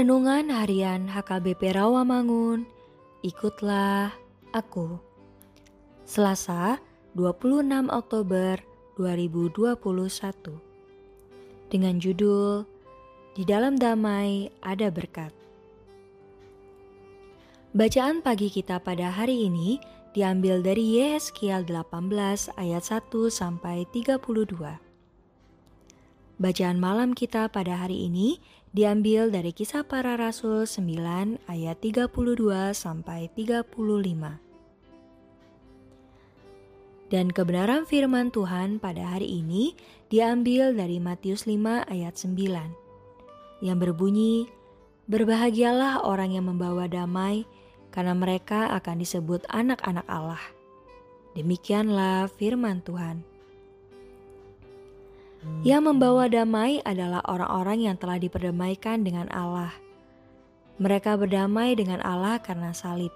Renungan Harian HKBP Rawamangun, ikutlah aku. Selasa, 26 Oktober 2021. Dengan judul Di dalam damai ada berkat. Bacaan pagi kita pada hari ini diambil dari Yeskiel 18 ayat 1 sampai 32. Bacaan malam kita pada hari ini diambil dari kisah para rasul 9 ayat 32 sampai 35. Dan kebenaran firman Tuhan pada hari ini diambil dari Matius 5 ayat 9 yang berbunyi, Berbahagialah orang yang membawa damai karena mereka akan disebut anak-anak Allah. Demikianlah firman Tuhan. Yang membawa damai adalah orang-orang yang telah diperdamaikan dengan Allah. Mereka berdamai dengan Allah karena salib.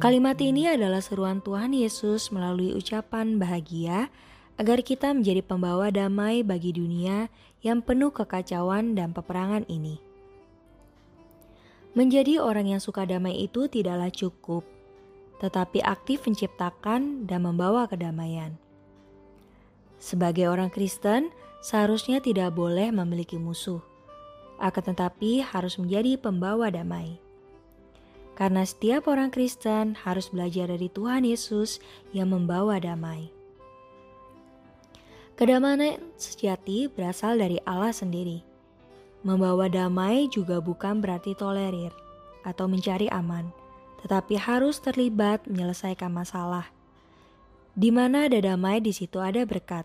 Kalimat ini adalah seruan Tuhan Yesus melalui ucapan bahagia agar kita menjadi pembawa damai bagi dunia yang penuh kekacauan dan peperangan ini. Menjadi orang yang suka damai itu tidaklah cukup, tetapi aktif menciptakan dan membawa kedamaian. Sebagai orang Kristen, seharusnya tidak boleh memiliki musuh, akan tetapi harus menjadi pembawa damai. Karena setiap orang Kristen harus belajar dari Tuhan Yesus yang membawa damai. Kedamaian sejati berasal dari Allah sendiri. Membawa damai juga bukan berarti tolerir atau mencari aman, tetapi harus terlibat menyelesaikan masalah di mana ada damai, di situ ada berkat.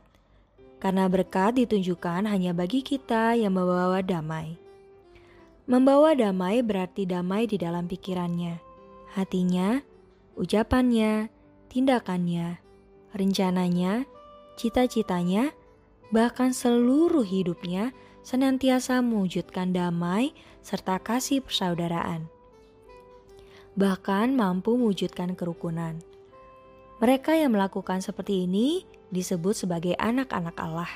Karena berkat ditunjukkan hanya bagi kita yang membawa damai. Membawa damai berarti damai di dalam pikirannya, hatinya, ucapannya, tindakannya, rencananya, cita-citanya, bahkan seluruh hidupnya senantiasa mewujudkan damai serta kasih persaudaraan. Bahkan mampu mewujudkan kerukunan. Mereka yang melakukan seperti ini disebut sebagai anak-anak Allah.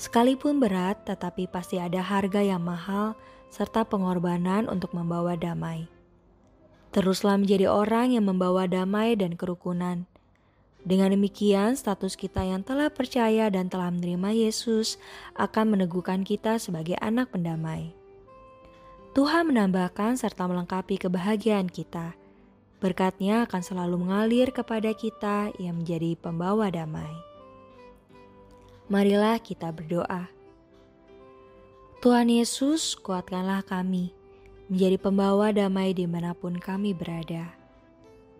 Sekalipun berat, tetapi pasti ada harga yang mahal serta pengorbanan untuk membawa damai. Teruslah menjadi orang yang membawa damai dan kerukunan. Dengan demikian, status kita yang telah percaya dan telah menerima Yesus akan meneguhkan kita sebagai anak pendamai. Tuhan menambahkan serta melengkapi kebahagiaan kita Berkatnya akan selalu mengalir kepada kita yang menjadi pembawa damai. Marilah kita berdoa. Tuhan Yesus, kuatkanlah kami menjadi pembawa damai di mana pun kami berada.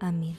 Amin.